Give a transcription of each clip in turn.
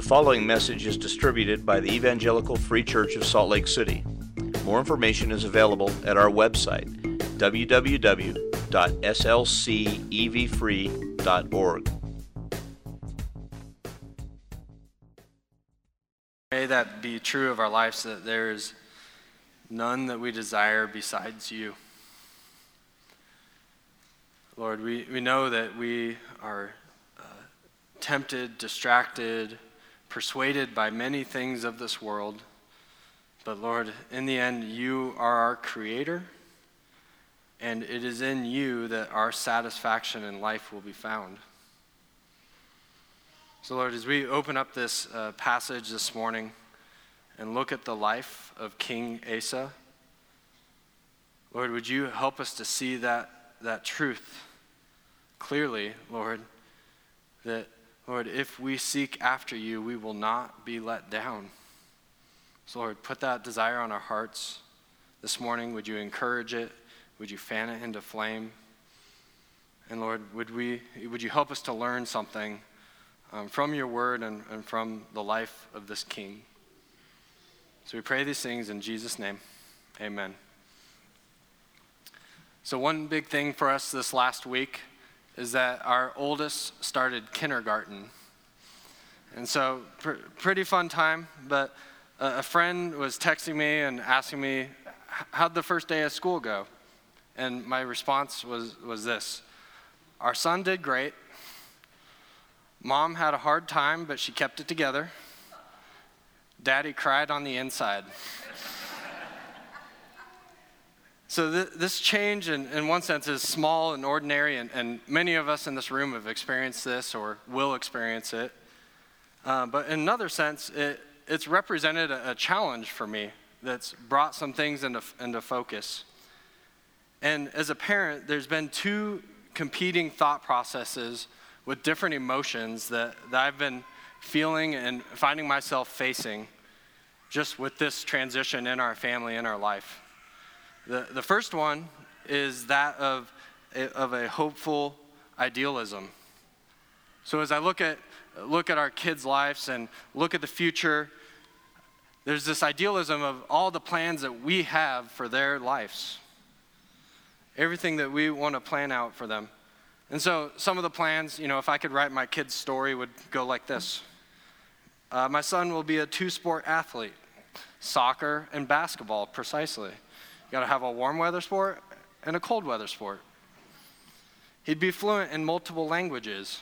The following message is distributed by the Evangelical Free Church of Salt Lake City. More information is available at our website, www.slcevfree.org. May that be true of our lives that there is none that we desire besides you. Lord, we, we know that we are uh, tempted, distracted, persuaded by many things of this world. But Lord, in the end, you are our creator, and it is in you that our satisfaction in life will be found. So, Lord, as we open up this uh, passage this morning and look at the life of King Asa, Lord, would you help us to see that, that truth clearly, Lord, that Lord, if we seek after you, we will not be let down. So, Lord, put that desire on our hearts this morning. Would you encourage it? Would you fan it into flame? And Lord, would, we, would you help us to learn something um, from your word and, and from the life of this king? So we pray these things in Jesus' name. Amen. So, one big thing for us this last week is that our oldest started kindergarten. And so, pr- pretty fun time, but a, a friend was texting me and asking me, How'd the first day of school go? And my response was, was this Our son did great. Mom had a hard time, but she kept it together. Daddy cried on the inside. So, th- this change, in, in one sense, is small and ordinary, and, and, many of us in this room have experienced this or will experience it. Uh, but in another sense, it, it's represented a, a, challenge for me that's brought some things into, into focus. And as a parent, there's been two competing thought processes with different emotions that, that I've been feeling and finding myself facing just with this transition in our family, in our life. The, the first one is that of of a hopeful idealism. So as I look at, look at our kids' lives and look at the future, there's this idealism of all the plans that we have for their lives. Everything that we want to plan out for them. And so some of the plans, you know, if I could write my kid's story, would go like this. Uh, my son will be a two sport athlete soccer and basketball, precisely. You got to have a warm weather sport and a cold weather sport. He'd be fluent in multiple languages.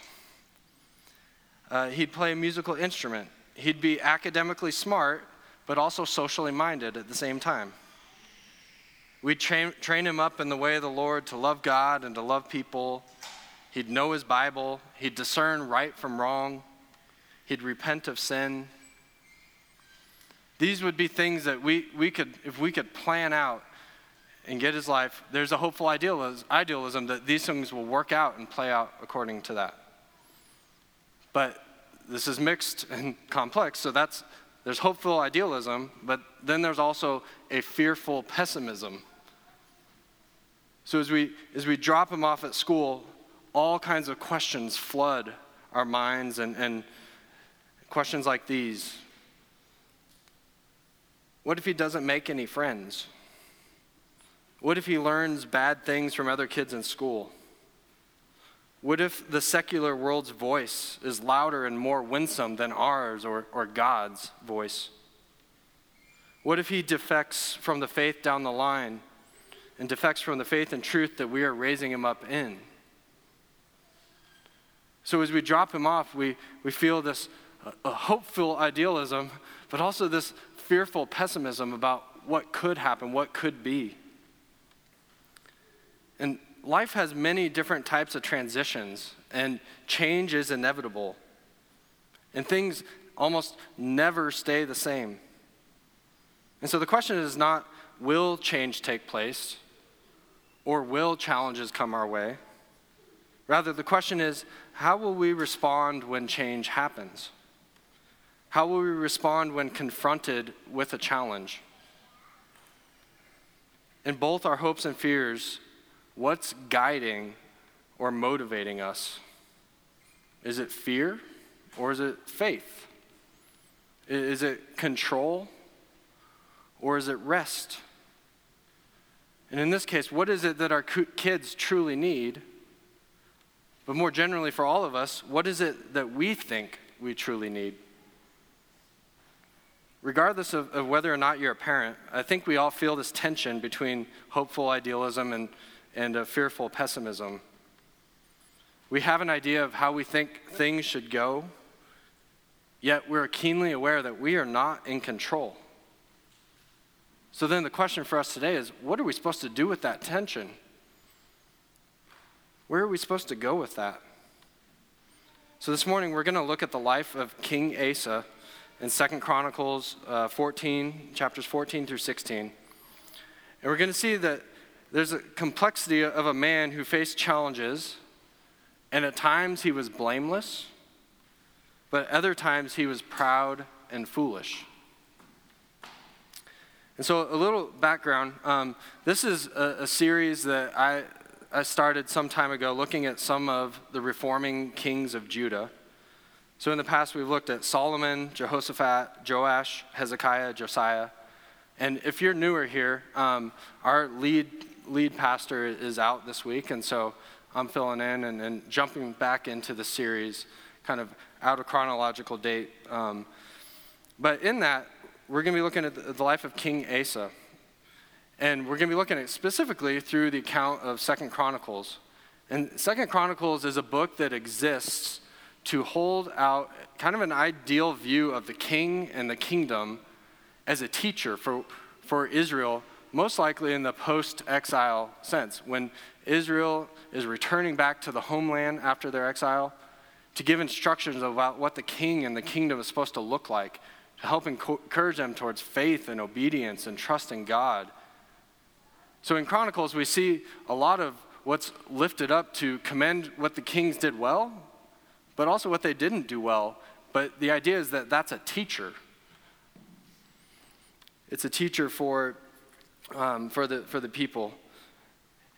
Uh, he'd play a musical instrument. He'd be academically smart, but also socially minded at the same time. We'd train, train him up in the way of the Lord to love God and to love people. He'd know his Bible. He'd discern right from wrong. He'd repent of sin. These would be things that we, we could, if we could plan out and get his life, there's a hopeful idealism that these things will work out and play out according to that. But this is mixed and complex, so that's there's hopeful idealism, but then there's also a fearful pessimism. So as we as we drop him off at school, all kinds of questions flood our minds and, and questions like these. What if he doesn't make any friends? What if he learns bad things from other kids in school? What if the secular world's voice is louder and more winsome than ours or, or God's voice? What if he defects from the faith down the line and defects from the faith and truth that we are raising him up in? So as we drop him off, we, we feel this a hopeful idealism, but also this fearful pessimism about what could happen, what could be. And life has many different types of transitions, and change is inevitable. And things almost never stay the same. And so the question is not will change take place or will challenges come our way? Rather, the question is how will we respond when change happens? How will we respond when confronted with a challenge? In both our hopes and fears, What's guiding or motivating us? Is it fear or is it faith? Is it control? Or is it rest? And in this case, what is it that our kids truly need? But more generally, for all of us, what is it that we think we truly need? Regardless of, of whether or not you're a parent, I think we all feel this tension between hopeful idealism and, and a fearful pessimism. We have an idea of how we think things should go, yet we're keenly aware that we are not in control. So then the question for us today is what are we supposed to do with that tension? Where are we supposed to go with that? So this morning we're going to look at the life of King Asa in Second Chronicles uh, 14, chapters 14 through 16. And we're going to see that there's a complexity of a man who faced challenges, and at times he was blameless, but other times he was proud and foolish. And so, a little background um, this is a, a, series that I, I started some time ago looking at some of the reforming kings of Judah. So, in the past, we've looked at Solomon, Jehoshaphat, Joash, Hezekiah, Josiah. And if you're newer here, um, our lead, lead pastor is out this week, and so I'm filling in and, and jumping back into the series, kind of out of chronological date. Um, but in that, we're going to be looking at the life of King Asa. And we're going to be looking at specifically through the account of Second Chronicles. And Second Chronicles is a book that exists to hold out kind of an ideal view of the king and the kingdom as a teacher for, for Israel, most likely in the post exile sense. When Israel is returning back to the homeland after their exile, to give instructions about what the king and the kingdom is supposed to look like to help encourage them towards faith and obedience and trust in God. So in Chronicles, we see a lot of what's lifted up to commend what the kings did well, but also what they didn't do well. But the idea is that that's a teacher. It's a teacher for, um, for, the, for the people.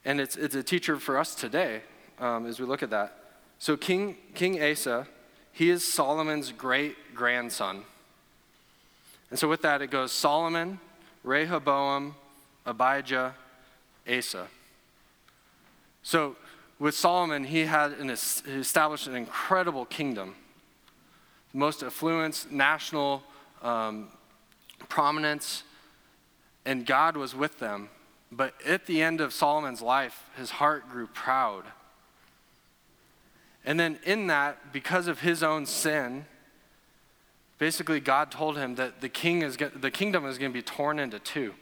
And it's, it's a teacher for us today um, as we look at that. So, King, King Asa, he is Solomon's great grandson. And so with that, it goes Solomon, Rehoboam, Abijah, Asa. So with Solomon, he had an, he established an incredible kingdom, most affluence, national um, prominence, and God was with them. But at the end of Solomon's life, his heart grew proud. And then in that, because of his own sin, basically God told him that the, king is, the kingdom is going to be torn into two.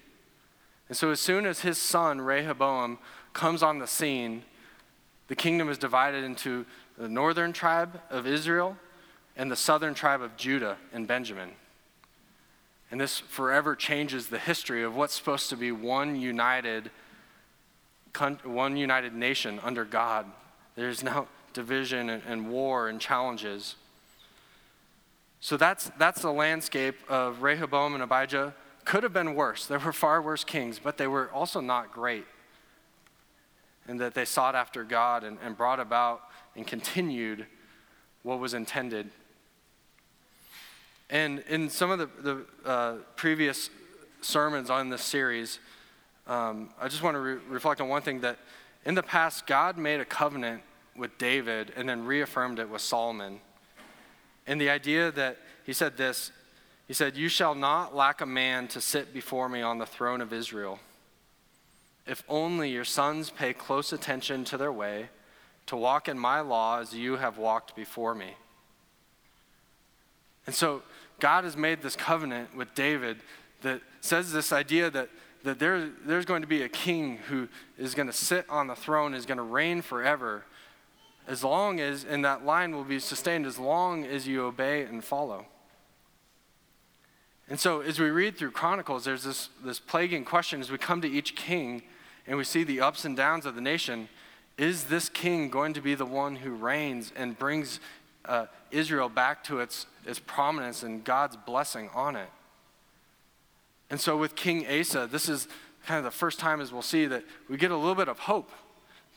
And so as soon as his son, Rehoboam, comes on the scene, the kingdom is divided into the northern tribe of Israel and the southern tribe of Judah and Benjamin. And this forever changes the history of what's supposed to be one united, one united nation under God. There's now division and war and challenges. So that's, that's the landscape of Rehoboam and Abijah. Could have been worse. There were far worse kings, but they were also not great. And that they sought after God and, and brought about and continued what was intended. And in some of the, the uh, previous sermons on this series, um, I just want to re- reflect on one thing that in the past, God made a covenant with David and then reaffirmed it with Solomon. And the idea that he said this he said, You shall not lack a man to sit before me on the throne of Israel. If only your sons pay close attention to their way, to walk in my law as you have walked before me. And so God has made this covenant with David that says this idea that, that there, there's going to be a king who is going to sit on the throne, is going to reign forever, as long as, and that line will be sustained as long as you obey and follow. And so, as we read through Chronicles, there's this, this plaguing question as we come to each king and we see the ups and downs of the nation. Is this king going to be the one who reigns and brings uh, Israel back to its, its prominence and God's blessing on it? And so, with King Asa, this is kind of the first time, as we'll see, that we get a little bit of hope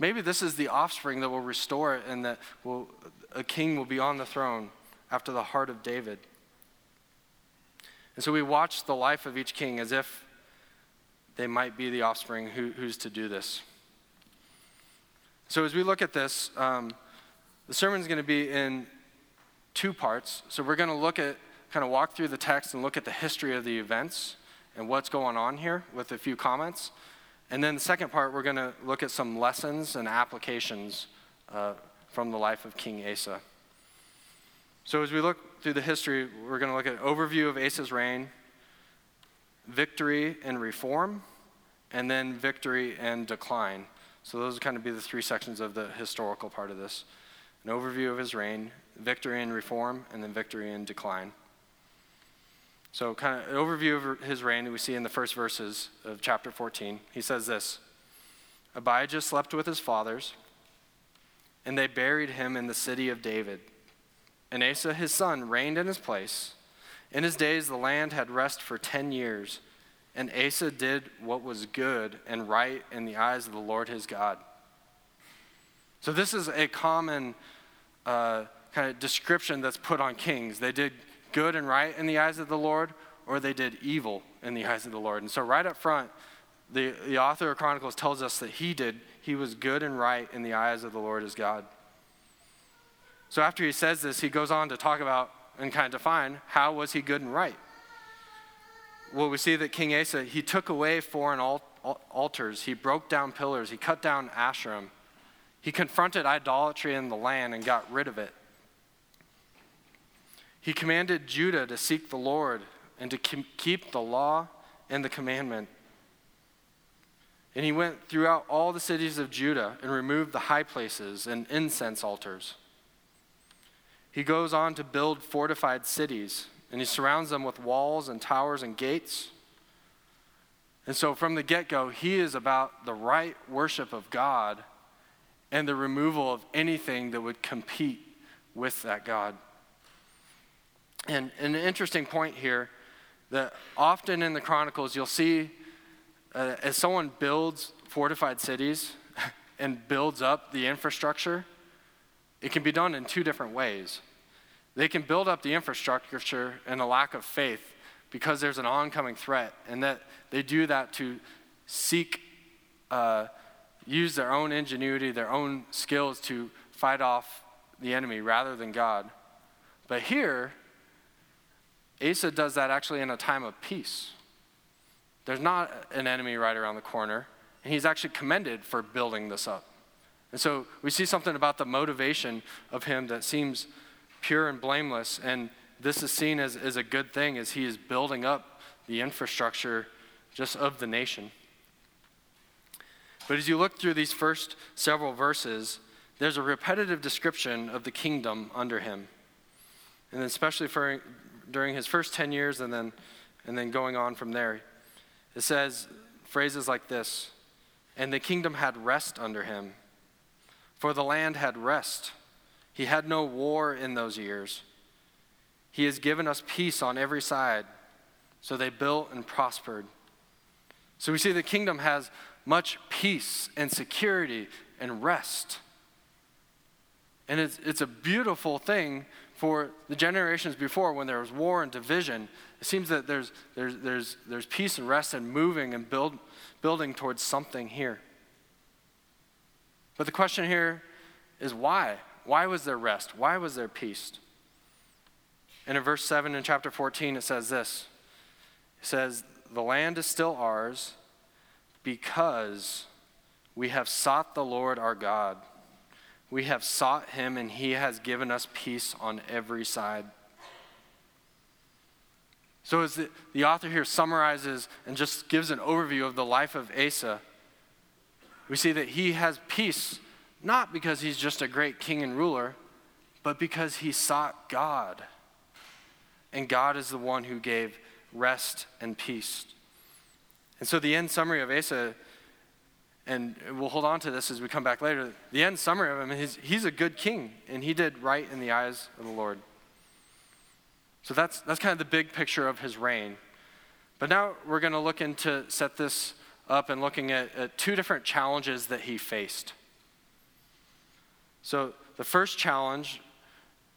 Maybe this is the offspring that will restore it and that will, a king will be on the throne after the heart of David. And so we watch the life of each king as if they might be the offspring who, who's to do this. So as we look at this, um, the sermon is going to be in two parts. So we're going to look at, kind of walk through the text and look at the history of the events and what's going on here with a few comments. And then the second part, we're going to look at some lessons and applications uh, from the life of King Asa. So as we look through the history, we're going to look at an overview of Asa's reign, victory and reform, and then victory and decline. So those are kind of be the three sections of the historical part of this. An overview of his reign, victory and reform, and then victory and decline. So, kind of an overview of his reign that we see in the first verses of chapter 14. He says this Abijah slept with his fathers, and they buried him in the city of David. And Asa, his son, reigned in his place. In his days, the land had rest for 10 years, and Asa did what was good and right in the eyes of the Lord his God. So, this is a common uh, kind of description that's put on kings. They did good and right in the eyes of the Lord, or they did evil in the eyes of the Lord. And so, right up front, the, the author of Chronicles tells us that he did, he was good and right in the eyes of the Lord as God. So, after he says this, he goes on to talk about and kind of define how was he good and right. Well, we see that King Asa, he took away foreign altars, he broke down pillars, he cut down Asherim, he confronted idolatry in the land and got rid of it. He commanded Judah to seek the Lord and to keep the law and the commandment. And he went throughout all the cities of Judah and removed the high places and incense altars. He goes on to build fortified cities, and he surrounds them with walls and towers and gates. And so, from the get go, he is about the right worship of God and the removal of anything that would compete with that God. And, an interesting point here that often in the Chronicles you'll see uh, as someone builds fortified cities and builds up the infrastructure, it can be done in two different ways. They can build up the infrastructure in a lack of faith because there's an oncoming threat, and that they do that to seek, uh, use their own ingenuity, their own skills to fight off the enemy rather than God. But here, Asa does that actually in a time of peace. There's not an enemy right around the corner, and he's actually commended for building this up. And so we see something about the motivation of him that seems pure and blameless, and this is seen as, as a good thing as he is building up the infrastructure just of the nation. But as you look through these first several verses, there's a repetitive description of the kingdom under him. And especially for during his first 10 years and then, and then going on from there. It says phrases like this And the kingdom had rest under him, for the land had rest. He had no war in those years. He has given us peace on every side. So they built and prospered. So we see the kingdom has much peace and security and rest. And it's, it's a beautiful thing for the generations before when there was war and division. It seems that there's, there's, there's, there's peace and rest and moving and build, building towards something here. But the question here is why? Why was there rest? Why was there peace? And in verse 7 in chapter 14, it says this It says, The land is still ours because we have sought the Lord our God we have sought him, and he has given us peace on every side. So, as the, the author here summarizes and just gives an overview of the life of Asa, we see that he has peace not because he's just a great king and ruler, but because he sought God. And God is the one who gave rest and peace. And so, the end summary of Asa and we'll hold on to this as we come back later. The end summary of him is he's a good king, and he did right in the eyes of the Lord. So that's, that's kind of the big picture of his reign. But now we're going to look into set this up and looking at, at two different challenges that he faced. So the first challenge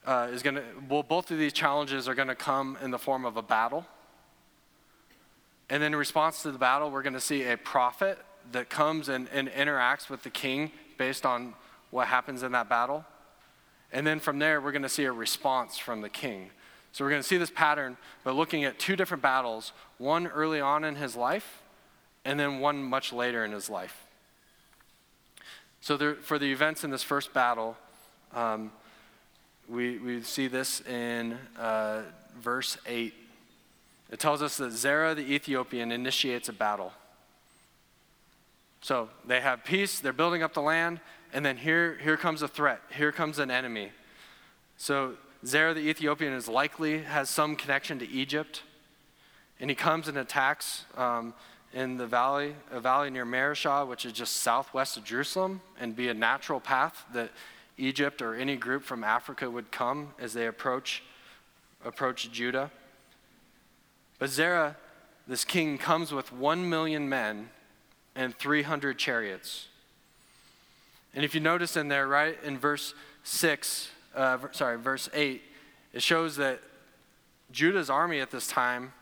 uh, is going to, well, both of these challenges are going to come in the form of a battle. And then in response to the battle, we're going to see a prophet that comes and, and interacts with the king based on what happens in that battle. And then from there, we're going to see a response from the king. So we're going to see this pattern, but looking at two different battles one early on in his life, and then one much later in his life. So, there, for the events in this first battle, um, we, we see this in uh, verse 8. It tells us that Zerah the Ethiopian initiates a battle. So they have peace, they're building up the land, and then here, here comes a threat. Here comes an enemy. So Zerah the Ethiopian is likely has some connection to Egypt, and he comes and attacks um, in the valley, a valley near Mareshah, which is just southwest of Jerusalem, and be a natural path that Egypt or any group from Africa would come as they approach, approach Judah. But Zerah, this king, comes with one million men and 300 chariots. And if you notice in there, right, in verse 6, uh, sorry, verse 8, it shows that Judah's army at this time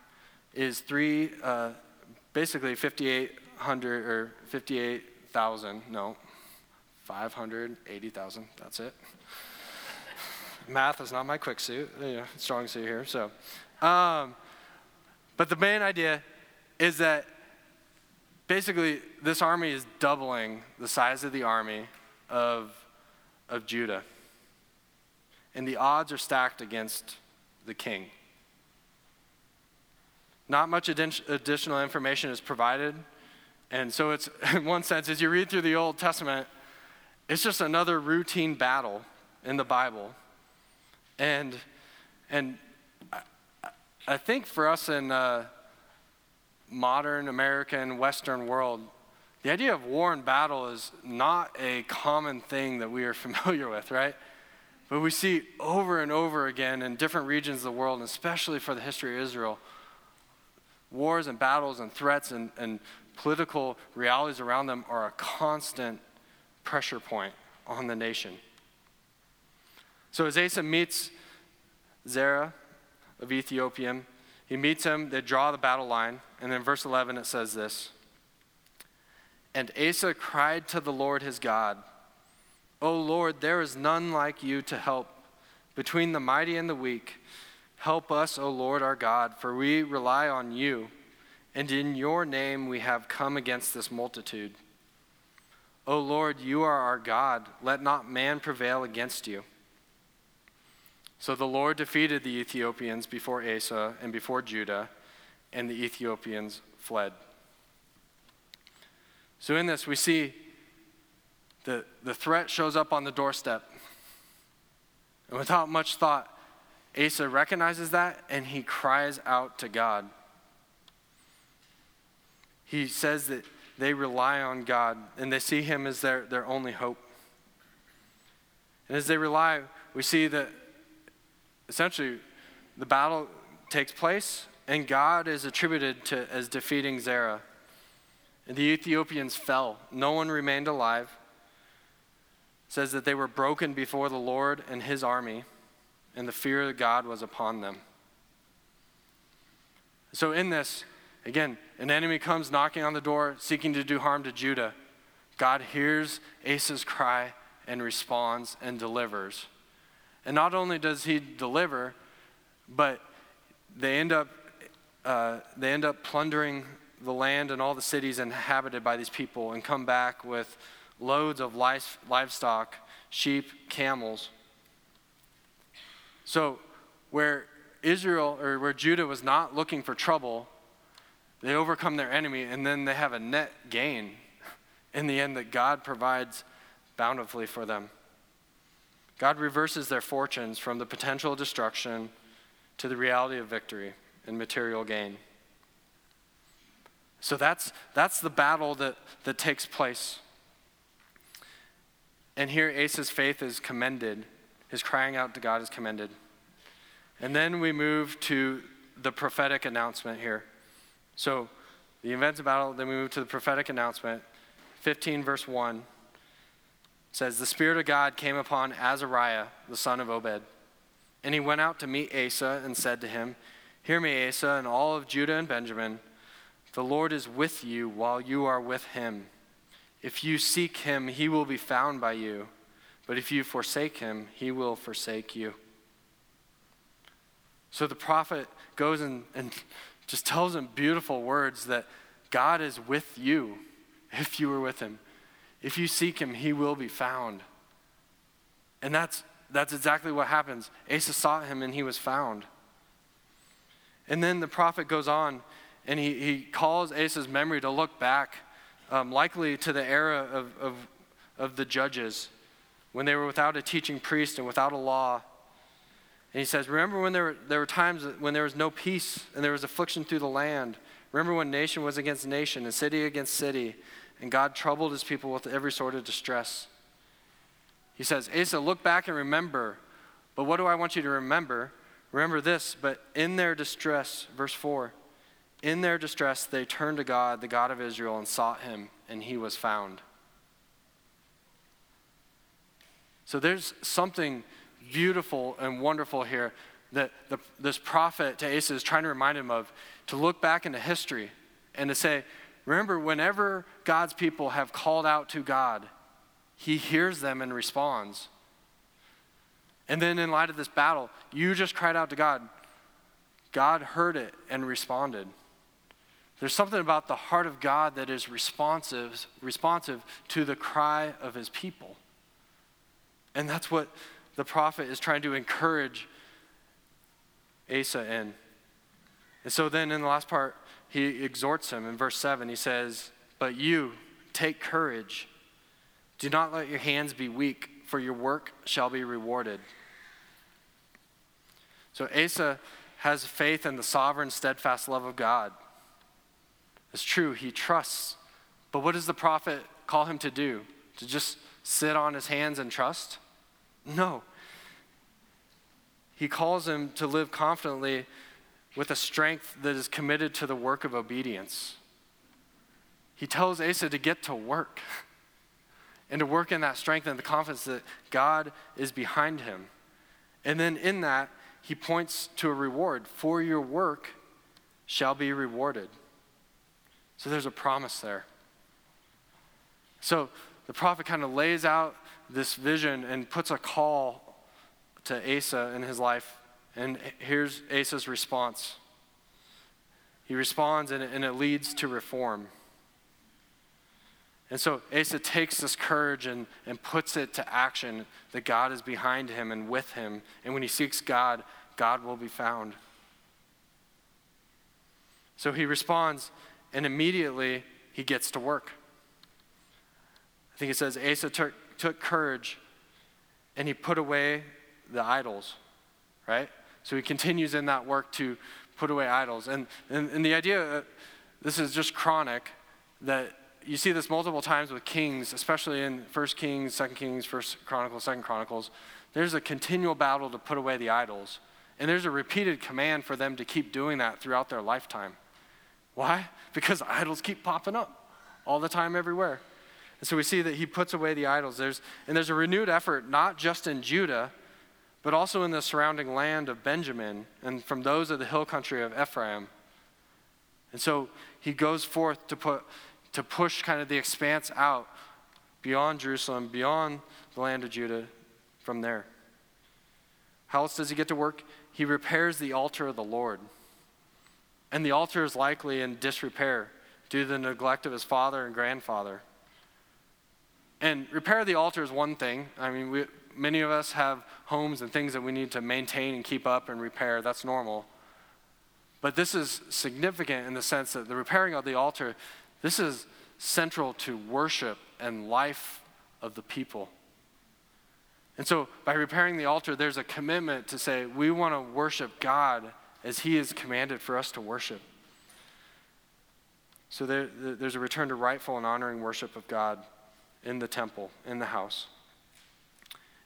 is three, uh, basically 5,800 or 58,000, no, 580,000, that's it. Math is not my quick suit, know, strong suit here, so. Um, but the main idea is that basically this army is doubling the size of the army of, of Judah. And the odds are stacked against the king. Not much additional information is provided. And so it's, in one sense, as you read through the Old Testament, it's just another routine battle in the Bible. And, and I, think for us in uh, modern American Western world, the idea of war and battle is not a common thing that we are familiar with, right? But we see over and over again in different regions of the world, and especially for the history of Israel, wars and battles and threats and, and political realities around them are a constant pressure point on the nation. So as Asa meets Zerah of Ethiopian, he meets him, they draw the battle line, and then verse 11 it says this And Asa cried to the Lord his God, O Lord, there is none like you to help between the mighty and the weak. Help us, O Lord our God, for we rely on you, and in your name we have come against this multitude. O Lord, you are our God. Let not man prevail against you. So the Lord defeated the Ethiopians before Asa and before Judah, and the Ethiopians fled. So in this, we see the, the threat shows up on the doorstep. And without much thought, Asa recognizes that and he cries out to God. He says that they rely on God and they see him as their, their only hope. And as they rely, we see that essentially the battle takes place and God is attributed to as defeating Zerah. And the Ethiopians fell. No one remained alive. It says that they were broken before the Lord and his army and the fear of God was upon them. So, in this, again, an enemy comes knocking on the door, seeking to do harm to Judah. God hears Asa's cry and responds and delivers. And not only does he deliver, but they end up, uh, they end up plundering the land and all the cities inhabited by these people and come back with loads of livestock, sheep, camels. So, where Israel or where Judah was not looking for trouble, they overcome their enemy and then they have a net gain in the end that God provides bountifully for them. God reverses their fortunes from the potential destruction to the reality of victory and material gain. So that's, that's the battle that, that takes place. And here Asa's faith is commended his crying out to God is commended. And then we move to the prophetic announcement here. So the events of battle, then we move to the prophetic announcement. 15, verse 1 says, The Spirit of God came upon Azariah, the son of Obed. And he went out to meet Asa and said to him, Hear me, Asa, and all of Judah and Benjamin. The Lord is with you while you are with him. If you seek him, he will be found by you. But if you forsake him, he will forsake you. So the prophet goes and, and just tells him beautiful words that God is with you if you are with him. If you seek him, he will be found. And that's, that's exactly what happens. Asa sought him and he was found. And then the prophet goes on and he, he calls Asa's memory to look back, um, likely to the era of, of, of the judges, when they were without a teaching priest and without a law. And he says, Remember when there were, there were times when there was no peace and there was affliction through the land? Remember when nation was against nation and city against city, and God troubled his people with every sort of distress? He says, Asa, look back and remember. But what do I want you to remember? Remember this, but in their distress, verse 4, in their distress, they turned to God, the God of Israel, and sought him, and he was found. So there's something beautiful and wonderful here that the, this prophet to Asa is trying to remind him of to look back into history and to say, remember, whenever God's people have called out to God, he hears them and responds. And then, in light of this battle, you just cried out to God. God heard it and responded. There's something about the heart of God that is responsive, responsive to the cry of his people. And that's what the prophet is trying to encourage Asa in. And so then in the last part, he exhorts him in verse 7. He says, But you, take courage. Do not let your hands be weak, for your work shall be rewarded. So Asa has faith in the sovereign, steadfast love of God. It's true, he trusts. But what does the prophet call him to do? To just sit on his hands and trust? No. He calls him to live confidently with a strength that is committed to the work of obedience. He tells Asa to get to work and to work in that strength and the confidence that God is behind him. And then in that, he points to a reward. For your work shall be rewarded. So there's a promise there. So the prophet kind of lays out this vision and puts a call to Asa in his life. And here's Asa's response. He responds, and and it leads to reform. And so Asa takes this courage and, and puts it to action that God is behind him and with him. And when he seeks God, God will be found. So he responds and immediately he gets to work. I think it says Asa took, took courage and he put away the idols, right? So he continues in that work to put away idols. And, and, and the idea, uh, this is just chronic, that you see this multiple times with kings, especially in 1 Kings, 2 Kings, 1 Chronicles, 2 Chronicles. There's a continual battle to put away the idols. And there's a repeated command for them to keep doing that throughout their lifetime. Why? Because idols keep popping up all the time, everywhere. And so we see that he puts away the idols. There's, and there's a renewed effort, not just in Judah, but also in the surrounding land of Benjamin and from those of the hill country of Ephraim. And so he goes forth to, put, to push kind of the expanse out beyond Jerusalem, beyond the land of Judah from there. How else does he get to work? He repairs the altar of the Lord. And the altar is likely in disrepair due to the neglect of his father and grandfather. And repair the altar is one thing. I mean, we, many of us have homes and things that we need to maintain and keep up and repair. That's normal. But this is significant in the sense that the repairing of the altar, this is central to worship and life of the people. And so by repairing the altar, there's a commitment to say, we want to worship God as He has commanded for us to worship. So there, there's a return to rightful and honoring worship of God in the temple, in the house.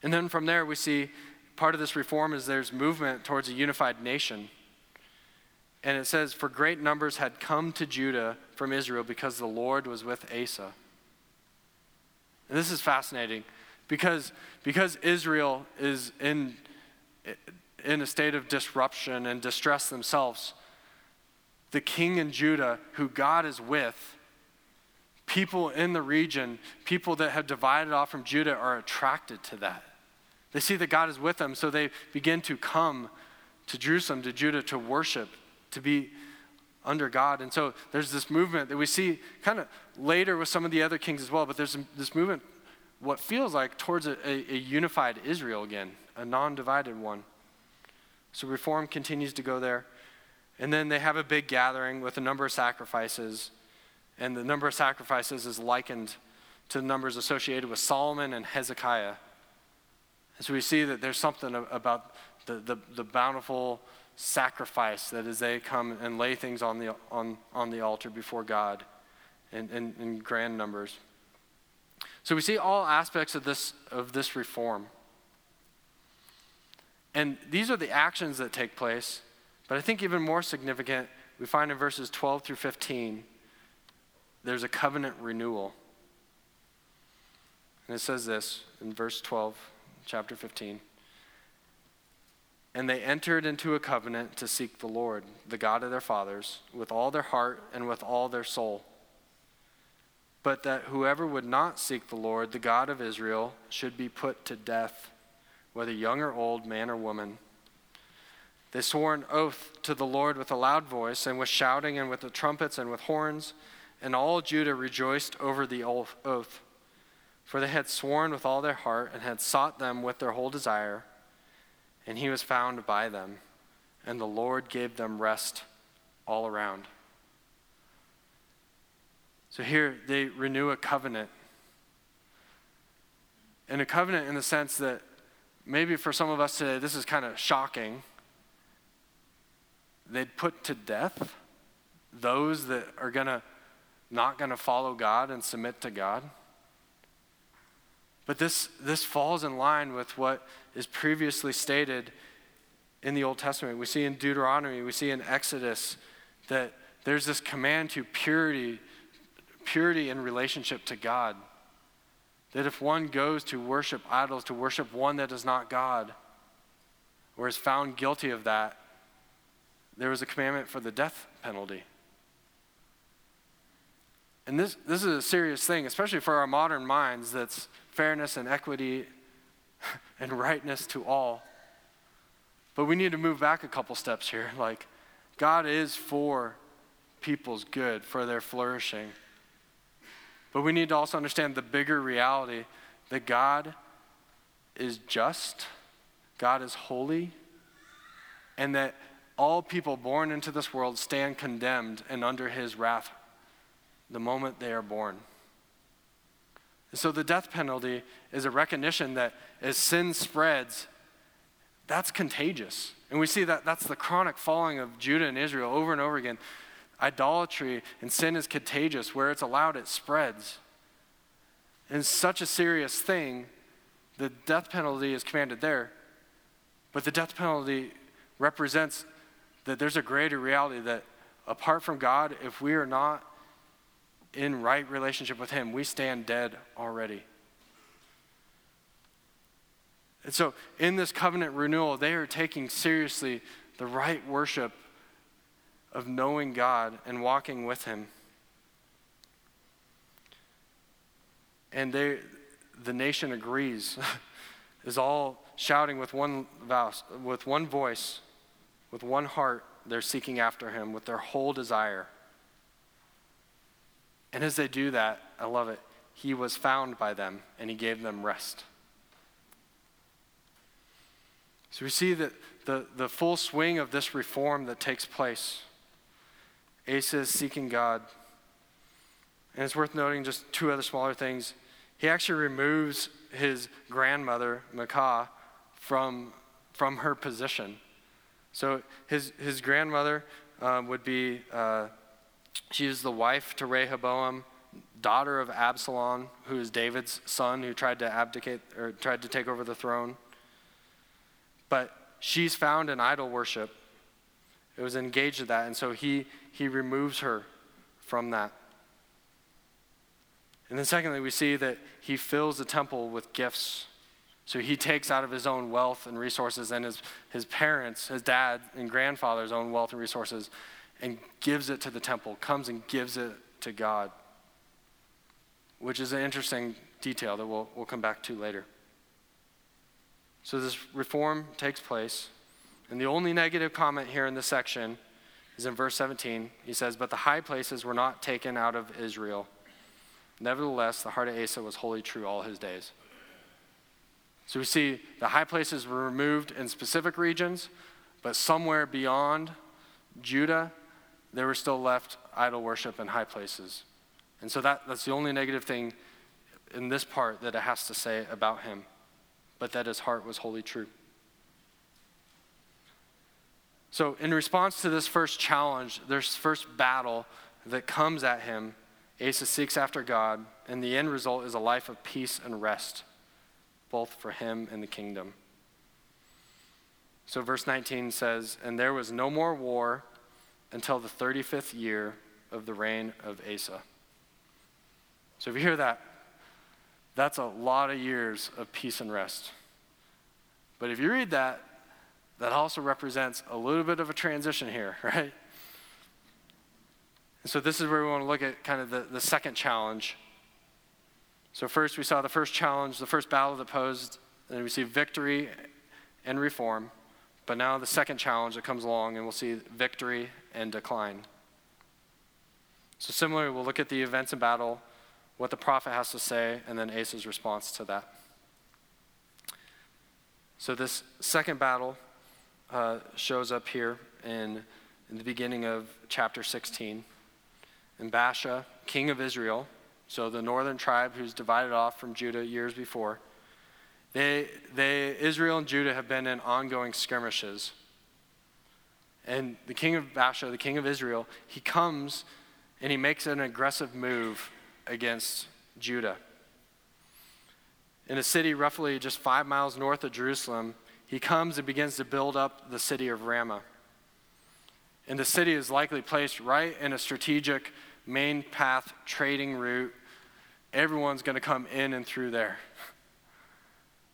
And then from there, we see part of this reform is there's movement towards a unified nation. And it says, For great numbers had come to Judah from Israel because the Lord was with Asa. And this is fascinating because, because Israel is in, in a state of disruption and distress themselves, the king in Judah who God is with, people in the region, people that have divided off from Judah, are attracted to that. They see that God is with them, so they begin to come to Jerusalem, to Judah, to worship, to be under God. And so there's this movement that we see kind of later with some of the other kings as well, but there's this movement, what feels like towards a, a, a unified Israel again, a non divided one. So reform continues to go there. And then they have a big gathering with a number of sacrifices. And the number of sacrifices is likened to the numbers associated with Solomon and Hezekiah. And so we see that there's something about the, the, the bountiful sacrifice that as they come and lay things on the, on, on the altar before God in, in, in grand numbers. So we see all aspects of this, of this reform. And these are the actions that take place. But I think even more significant, we find in verses 12 through 15, there's a covenant renewal. And it says this in verse 12, chapter 15. And they entered into a covenant to seek the Lord, the God of their fathers, with all their heart and with all their soul. But that whoever would not seek the Lord, the God of Israel, should be put to death, whether young or old, man or woman. They swore an oath to the Lord with a loud voice, and with shouting, and with the trumpets, and with horns, and all Judah rejoiced over the oath. For they had sworn with all their heart, and had sought them with their whole desire and he was found by them, and the Lord gave them rest all around. So here they renew a covenant. And a covenant in the sense that maybe for some of us today, this is kind of shocking. They'd put to death those that are to not to follow God and submit to God. But this, this falls in line with what is previously stated in the Old Testament. We see in Deuteronomy, we see in Exodus that there's this command to purity, purity in relationship to God. That if one goes to worship idols, to worship one that is not God, or is found guilty of that, there was a commandment for the death penalty. And this, this is a serious thing, especially for our modern minds, that's fairness and equity and rightness to all. But we need to move back a couple steps here. Like, God is for people's good, for their flourishing. But we need to also understand the bigger reality that God is just, God is holy, and that all people born into this world stand condemned and under his wrath the moment they are born. So the death penalty is a recognition that as sin spreads, that's contagious. And we see that that's the chronic falling of Judah and Israel over and over again. Idolatry and sin is contagious. Where it's allowed, it spreads. And such a serious thing, the death penalty is commanded there. But the death penalty represents that there's a greater reality that apart from God, if we are not in right relationship with Him, we stand dead already. And so, in this covenant renewal, they are taking seriously the right worship of knowing God and walking with Him. And they, the nation agrees, is all shouting with one voice, with one voice, with one heart. They're seeking after Him with their whole desire. And as they do that, I love it, he was found by them and he gave them rest. So we see that the, the full swing of this reform that takes place. Asa is seeking God. And it's worth noting just two other smaller things. He actually removes his grandmother, Maacah, from, from her position. So his, his grandmother um, would be uh, she is the wife to Rehoboam, daughter of Absalom, who is David's son who tried to abdicate or tried to take over the throne. But she's found in idol worship. It was engaged in that, and so he, he removes her from that. And then, secondly, we see that he fills the temple with gifts. So he takes out of his own wealth and resources and his, his parents, his dad and grandfather's own wealth and resources, and gives it to the temple, comes and gives it to God, which is an interesting detail that we'll, we'll come back to later. So this reform takes place. And the only negative comment here in this section is in verse 17. He says, But the high places were not taken out of Israel. Nevertheless, the heart of Asa was wholly true all his days. So we see the high places were removed in specific regions, but somewhere beyond Judah, there were still left idol worship in high places. And so that, that's the only negative thing in this part that it has to say about him but that his heart was wholly true. So, in response to this first challenge, this first battle that comes at him, Asa seeks after God, and the end result is a life of peace and rest, both for him and the kingdom. So, verse 19 says, And there was no more war until the 35th year of the reign of Asa. So, if you hear that, that's a lot of years of peace and rest. But if you read that, that also represents a little bit of a transition here, right? And so this is where we want to look at kind of the, the second challenge. So, first, we saw the first challenge, the first battle that posed, and we see victory and reform. But now the second challenge that comes along, and we'll see victory and decline. So, similarly, we'll look at the events in battle what the prophet has to say, and then Asa's response to that. So, this second battle uh, shows up here in, in the beginning of chapter 16. And Baasha, king of Israel, so the northern tribe who's divided off from Judah years before, they, they, Israel and Judah have been in ongoing skirmishes. And the king of Baasha, the king of Israel, he comes and he makes an aggressive move against Judah. In a city roughly just five miles north of Jerusalem, he comes and begins to build up the city of Ramah. And the city is likely placed right in a strategic main path trading route. Everyone's going to come in and through there.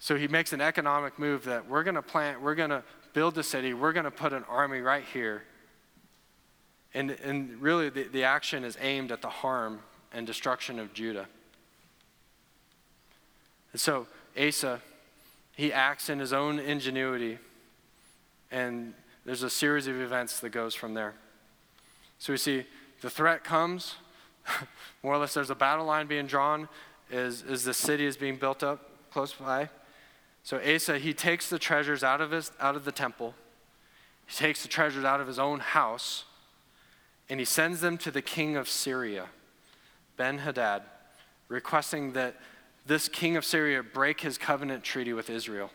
So he makes an economic move that we're going to plant, we're going to build a city, we're going to put an army right here. And, and really, the, the action is aimed at the harm and destruction of Judah. And so Asa, he acts in his own ingenuity, and there's a series of events that goes from there. So we see the threat comes, more or less there's a battle line being drawn as, as the city is being built up close by. So Asa, he takes the treasures out of, his, out of the temple, he takes the treasures out of his own house, and he sends them to the king of Syria. Ben Hadad, requesting that this king of Syria break his covenant treaty with Israel.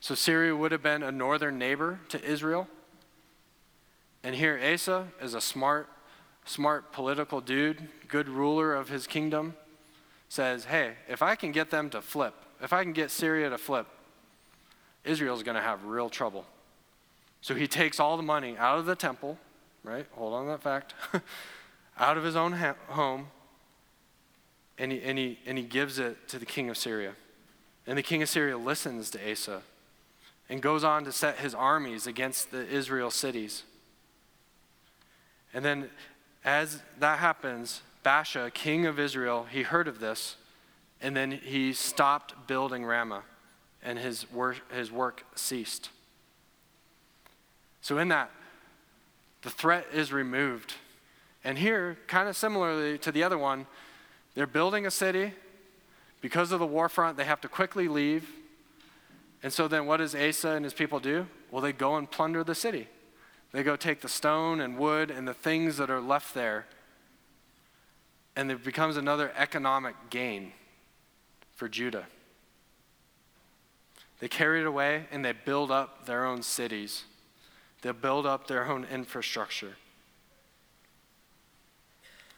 So Syria would have been a northern neighbor to Israel. And here Asa is a smart, smart political dude, good ruler of his kingdom, says, hey, if I can get them to flip, if I can get Syria to flip, Israel's going to have real trouble. So he takes all the money out of the temple, right? Hold on that fact. out of his own ha- home, and he, and, he, and he gives it to the king of Syria. And the king of Syria listens to Asa and goes on to set his armies against the Israel cities. And then, as that happens, Baasha, king of Israel, he heard of this, and then he stopped building Ramah, and his work, his work ceased. So, in that, the threat is removed. And here, kind of similarly to the other one, they're building a city. Because of the war front, they have to quickly leave. And so then what does Asa and his people do? Well, they go and plunder the city. They go take the stone and wood and the things that are left there. And it becomes another economic gain for Judah. They carry it away and they build up their own cities. They build up their own infrastructure.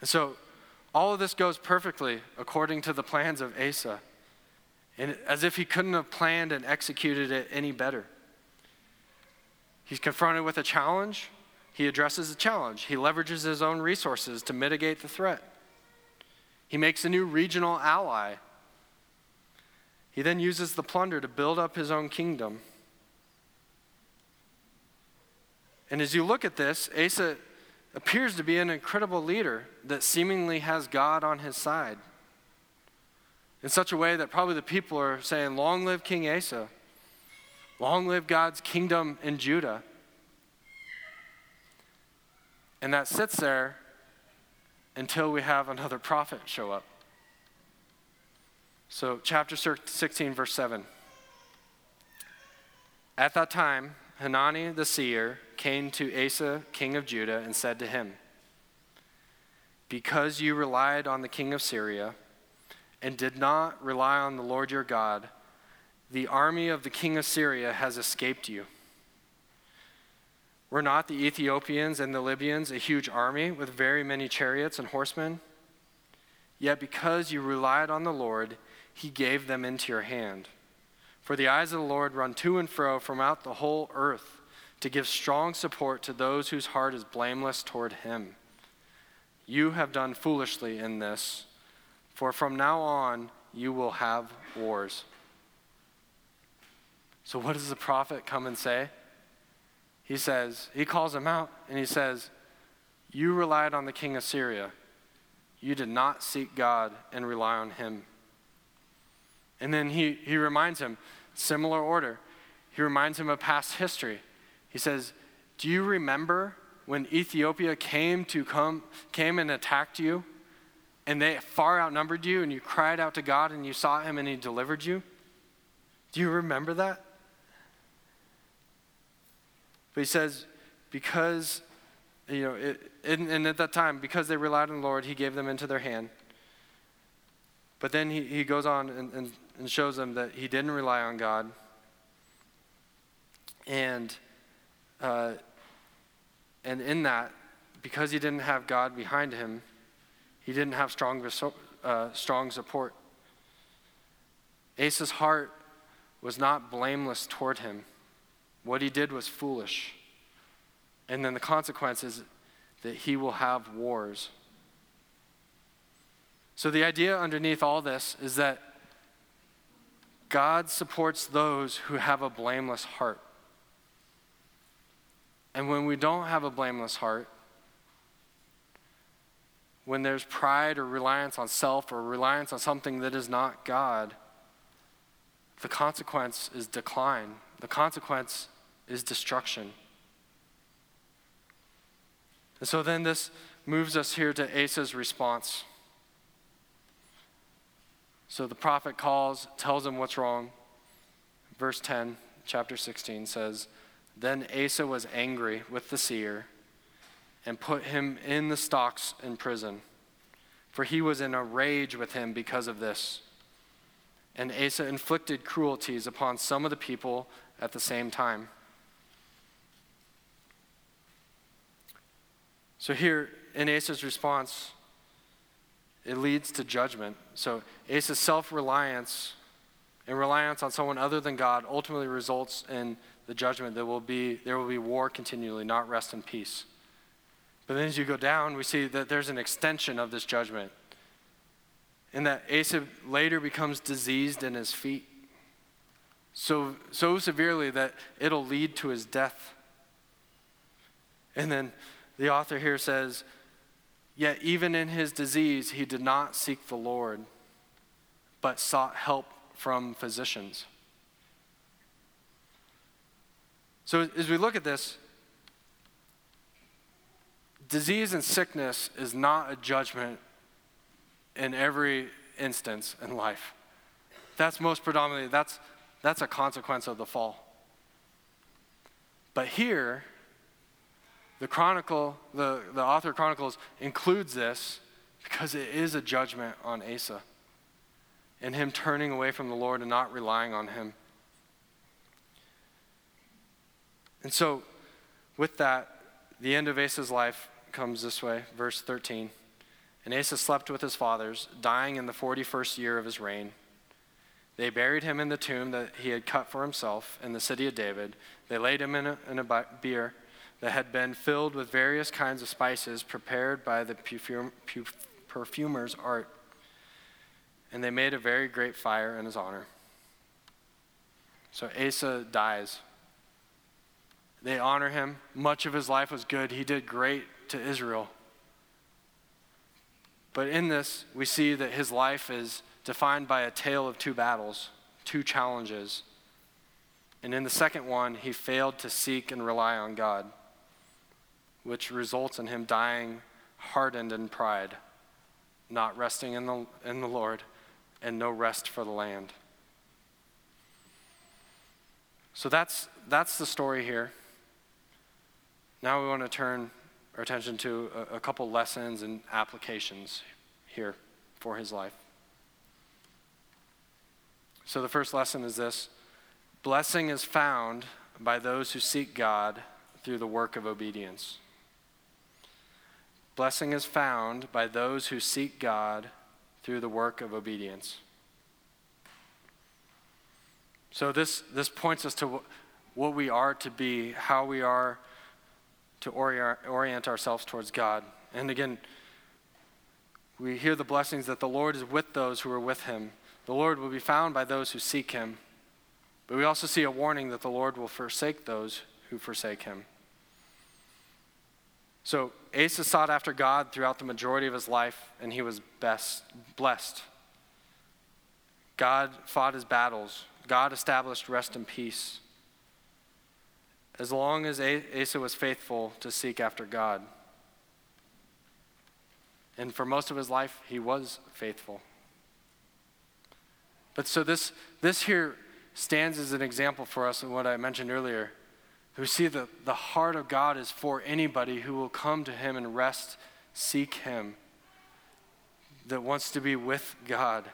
And so all of this goes perfectly according to the plans of Asa, and as if he couldn't have planned and executed it any better. He's confronted with a challenge, he addresses the challenge. He leverages his own resources to mitigate the threat. He makes a new regional ally. He then uses the plunder to build up his own kingdom. And as you look at this, Asa appears to be an incredible leader that seemingly has God on his side. In such a way that probably the people are saying, Long live King Asa. Long live God's kingdom in Judah. And that sits there until we have another prophet show up. So, chapter 16, verse 7. At that time, Hanani the seer came to Asa, king of Judah, and said to him, Because you relied on the king of Syria and did not rely on the Lord your God, the army of the king of Syria has escaped you. Were not the Ethiopians and the Libyans a huge army with very many chariots and horsemen? Yet because you relied on the Lord, he gave them into your hand. For the eyes of the Lord run to and fro from out the whole earth to give strong support to those whose heart is blameless toward him. You have done foolishly in this, for from now on you will have wars. So, what does the prophet come and say? He says, he calls him out and he says, You relied on the king of Syria. You did not seek God and rely on him. And then he, he reminds him, similar order. He reminds him of past history. He says, Do you remember when Ethiopia came to come came and attacked you? And they far outnumbered you, and you cried out to God and you sought him and he delivered you? Do you remember that? But he says, because, you know, it, and, and at that time, because they relied on the Lord, he gave them into their hand. But then he, he goes on and, and, and shows them that he didn't rely on God. And, uh, and in that, because he didn't have God behind him, he didn't have strong, uh, strong support. Asa's heart was not blameless toward him. What he did was foolish. And then the consequence is that he will have wars. So, the idea underneath all this is that God supports those who have a blameless heart. And when we don't have a blameless heart, when there's pride or reliance on self or reliance on something that is not God, the consequence is decline. The consequence is destruction. And so then this moves us here to Asa's response. So the prophet calls, tells him what's wrong. Verse 10, chapter 16 says, Then Asa was angry with the seer and put him in the stocks in prison, for he was in a rage with him because of this. And Asa inflicted cruelties upon some of the people at the same time. So here in Asa's response, it leads to judgment. So Asa's self reliance and reliance on someone other than God ultimately results in the judgment that will be there will be war continually, not rest and peace. But then as you go down, we see that there's an extension of this judgment. And that Asa later becomes diseased in his feet. So, so severely that it'll lead to his death. And then the author here says, Yet even in his disease, he did not seek the Lord, but sought help from physicians. So as we look at this, disease and sickness is not a judgment in every instance in life. That's most predominantly, that's, that's a consequence of the fall. But here, the chronicle, the, the author Chronicles includes this because it is a judgment on Asa and him turning away from the Lord and not relying on him. And so, with that, the end of Asa's life comes this way, verse 13. And Asa slept with his fathers, dying in the 41st year of his reign. They buried him in the tomb that he had cut for himself in the city of David. They laid him in a, in a bier that had been filled with various kinds of spices prepared by the perfume, perfumer's art. And they made a very great fire in his honor. So Asa dies. They honor him. Much of his life was good. He did great to Israel. But in this, we see that his life is defined by a tale of two battles, two challenges. And in the second one, he failed to seek and rely on God, which results in him dying hardened in pride, not resting in the, in the Lord, and no rest for the land. So that's, that's the story here. Now we want to turn our attention to a, a couple lessons and applications here for his life. So the first lesson is this blessing is found by those who seek God through the work of obedience. Blessing is found by those who seek God through the work of obedience. So, this, this points us to what we are to be, how we are to orient, ourselves towards God. And again, we hear the blessings that the Lord is with those who are with him. The Lord will be found by those who seek him. But we also see a warning that the Lord will forsake those who forsake him. So Asa sought after God throughout the majority of his life, and he was best, blessed. God fought his battles. God established rest and peace. As long as Asa was faithful to seek after God. And for most of his life, he was faithful. But so this, this here stands as an example for us in what I mentioned earlier who see that the heart of God is for anybody who will come to Him and rest, seek Him, that wants to be with God.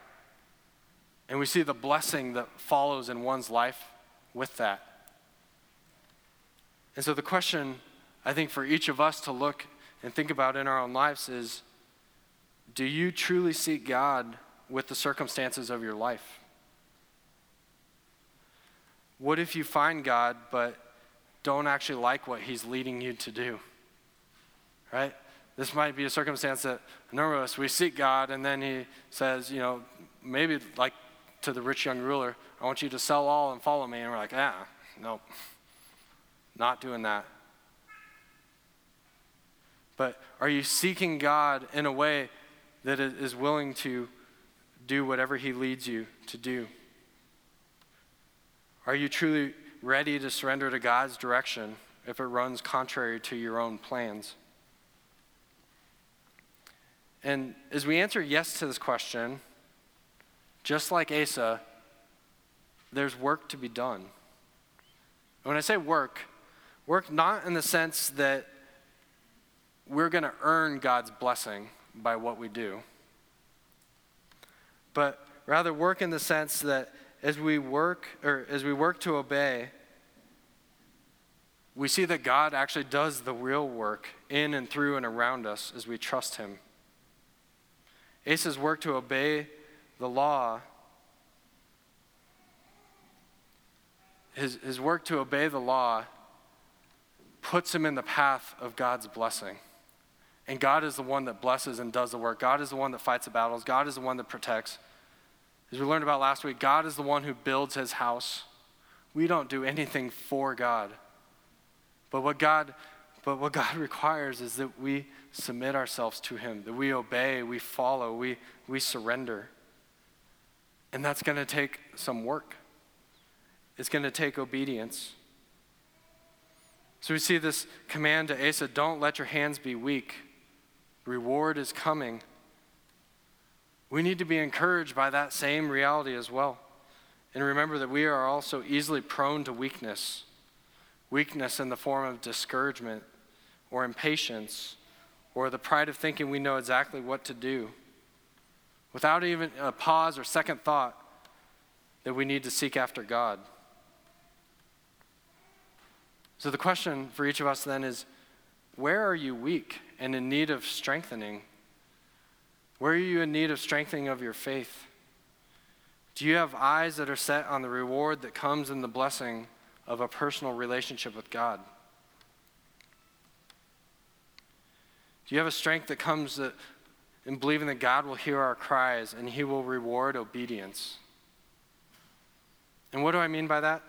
And we see the blessing that follows in one's life with that. And so, the question I think for each of us to look and think about in our own lives is do you truly seek God with the circumstances of your life? What if you find God, but don't actually like what he's leading you to do. Right? This might be a circumstance that a number of us, we seek God, and then he says, you know, maybe like to the rich young ruler, I want you to sell all and follow me. And we're like, ah, nope, not doing that. But are you seeking God in a way that is willing to do whatever he leads you to do? Are you truly ready to surrender to God's direction if it runs contrary to your own plans? And as we answer yes to this question, just like Asa, there's work to be done. When I say work, work not in the sense that we're going to earn God's blessing by what we do, but rather work in the sense that as we work or as we work to obey, we see that God actually does the real work in and through and around us as we trust Him. Asa's work to obey the law, his, his work to obey the law puts him in the path of God's blessing. And God is the one that blesses and does the work. God is the one that fights the battles. God is the one that protects. As we learned about last week, God is the one who builds his house. We don't do anything for God. But what God but what God requires is that we submit ourselves to him, that we obey, we follow, we, we surrender. And that's going to take some work. It's going to take obedience. So we see this command to Asa don't let your hands be weak. Reward is coming. We need to be encouraged by that same reality as well. And remember that we are also easily prone to weakness weakness in the form of discouragement or impatience or the pride of thinking we know exactly what to do without even a pause or second thought that we need to seek after God. So the question for each of us then is where are you weak and in need of strengthening? Where are you in need of strengthening of your faith? Do you have eyes that are set on the reward that comes in the blessing of a personal relationship with God? Do you have a strength that comes in believing that God will hear our cries and He will reward obedience? And what do I mean by that?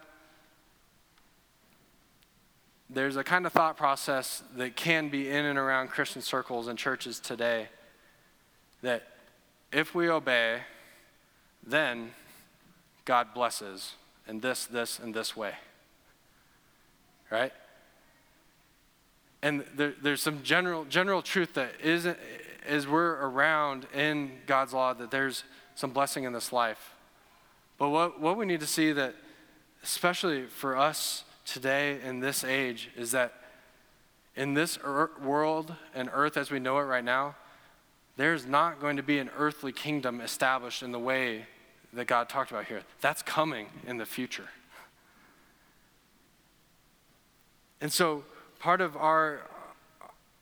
there's a kind of thought process that can be in and around Christian circles and churches today that if we obey, then God blesses in this, this, and this way. Right? And there, there's some general, general truth that isn't, as we're around in God's law, that there's some blessing in this life. But what, what we need to see that, especially for us today in this age, is that in this world and earth as we know it right now, there's not going to be an earthly kingdom established in the way that God talked about here. That's coming in the future. And so, part of our,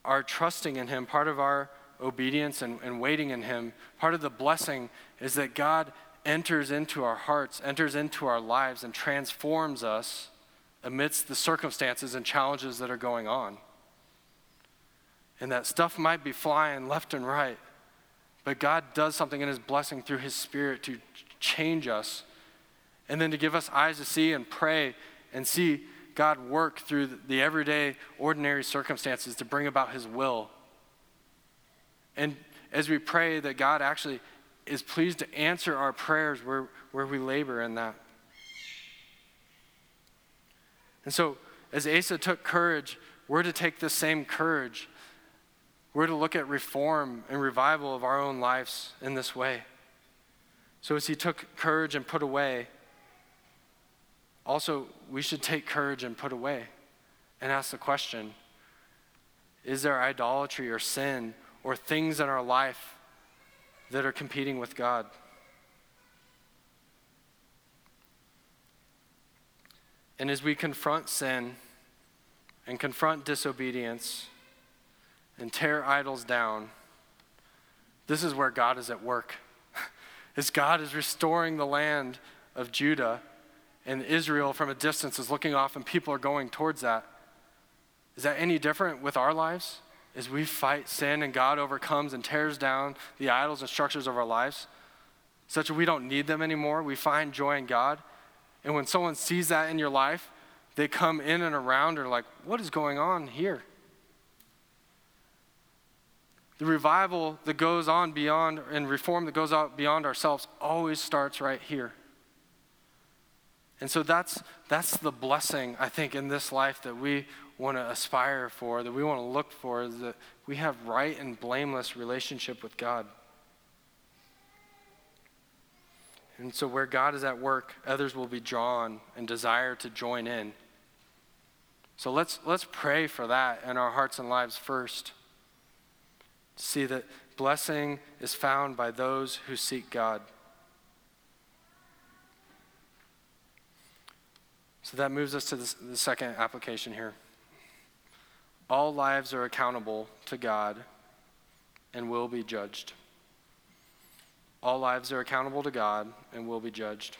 our trusting in Him, part of our obedience and, and waiting in Him, part of the blessing is that God enters into our hearts, enters into our lives, and transforms us amidst the circumstances and challenges that are going on. And that stuff might be flying left and right, but God does something in His blessing through His Spirit to change us, and then to give us eyes to see and pray and see God work through the everyday, ordinary circumstances to bring about His will. And as we pray, that God actually is pleased to answer our prayers where, where we labor in that. And so, as Asa took courage, we're to take the same courage. We're to look at reform and revival of our own lives in this way. So, as he took courage and put away, also, we should take courage and put away and ask the question Is there idolatry or sin or things in our life that are competing with God? And as we confront sin and confront disobedience and tear idols down, this is where God is at work. as God is restoring the land of Judah and Israel from a distance is looking off and people are going towards that. Is that any different with our lives? As we fight sin and God overcomes and tears down the idols and structures of our lives, such that we don't need them anymore, we find joy in God. And when someone sees that in your life, they come in and around and are like, what is going on here? The revival that goes on beyond and reform that goes out beyond ourselves always starts right here. And so that's, that's the blessing, I think, in this life that we want to aspire for, that we want to look for, is that we have right and blameless relationship with God. And so, where God is at work, others will be drawn and desire to join in. So, let's, let's pray for that in our hearts and lives first. See that blessing is found by those who seek God. So, that moves us to the, second application here. All lives are accountable to God and will be judged. All lives are accountable to God and will be judged.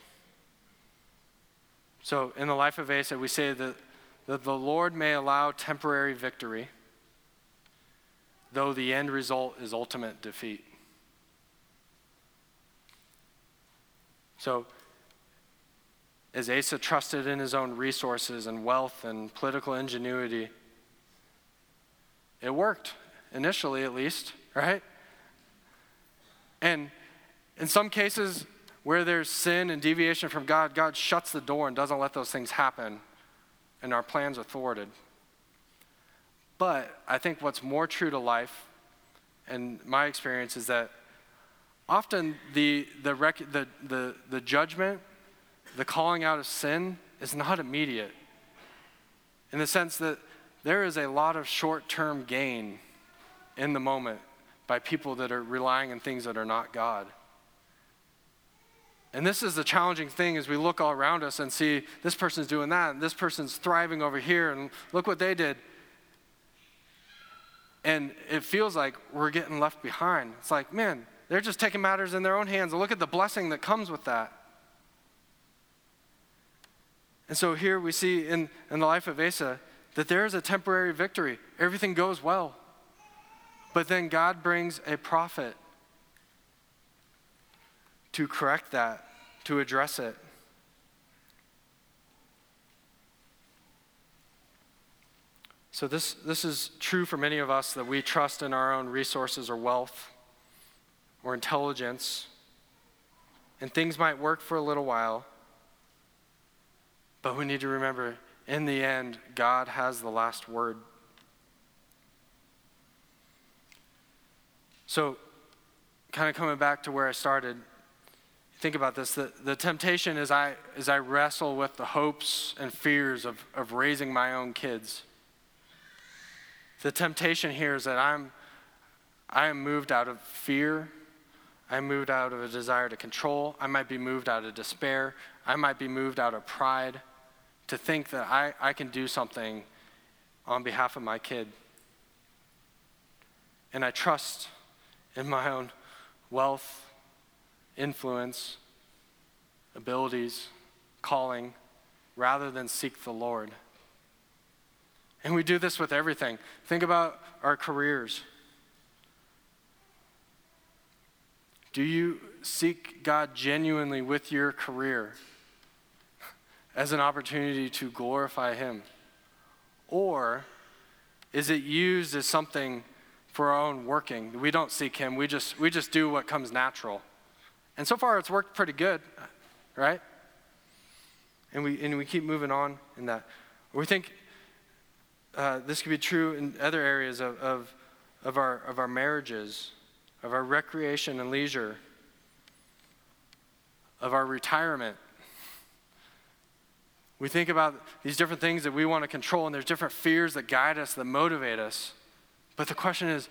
So, in the life of Asa, we say that, that the Lord may allow temporary victory, though the end result is ultimate defeat. So, as Asa trusted in his own resources and wealth and political ingenuity, it worked, initially at least, right? And in some cases where there's sin and deviation from God, God shuts the door and doesn't let those things happen, and our plans are thwarted. But I think what's more true to life, and my experience, is that often the, the, rec- the, the, the judgment, the calling out of sin, is not immediate. In the sense that there is a lot of short term gain in the moment by people that are relying on things that are not God. And this is the challenging thing as we look all around us and see this person's doing that, and this person's thriving over here, and look what they did. And it feels like we're getting left behind. It's like, man, they're just taking matters in their own hands. Look at the blessing that comes with that. And so here we see in, in the life of Asa that there is a temporary victory. Everything goes well. But then God brings a prophet to correct that, to address it. So, this, this is true for many of us that we trust in our own resources or wealth or intelligence, and things might work for a little while, but we need to remember in the end, God has the last word. So, kind of coming back to where I started, think about this. The, the temptation is I, as I wrestle with the hopes and fears of, of raising my own kids. The temptation here is that I'm, I am moved out of fear. I'm moved out of a desire to control. I might be moved out of despair. I might be moved out of pride to think that I, I can do something on behalf of my kid. And I trust in my own wealth, influence, abilities, calling, rather than seek the Lord. And we do this with everything. Think about our careers. Do you seek God genuinely with your career as an opportunity to glorify Him? Or is it used as something for our own working? We don't seek Him, we just, we just do what comes natural. And so far, it's worked pretty good, right? And we, and we keep moving on in that. We think uh, this could be true in other areas of, of, of, our, of our marriages, of our recreation and leisure, of our retirement. We think about these different things that we want to control, and there's different fears that guide us, that motivate us. But the question is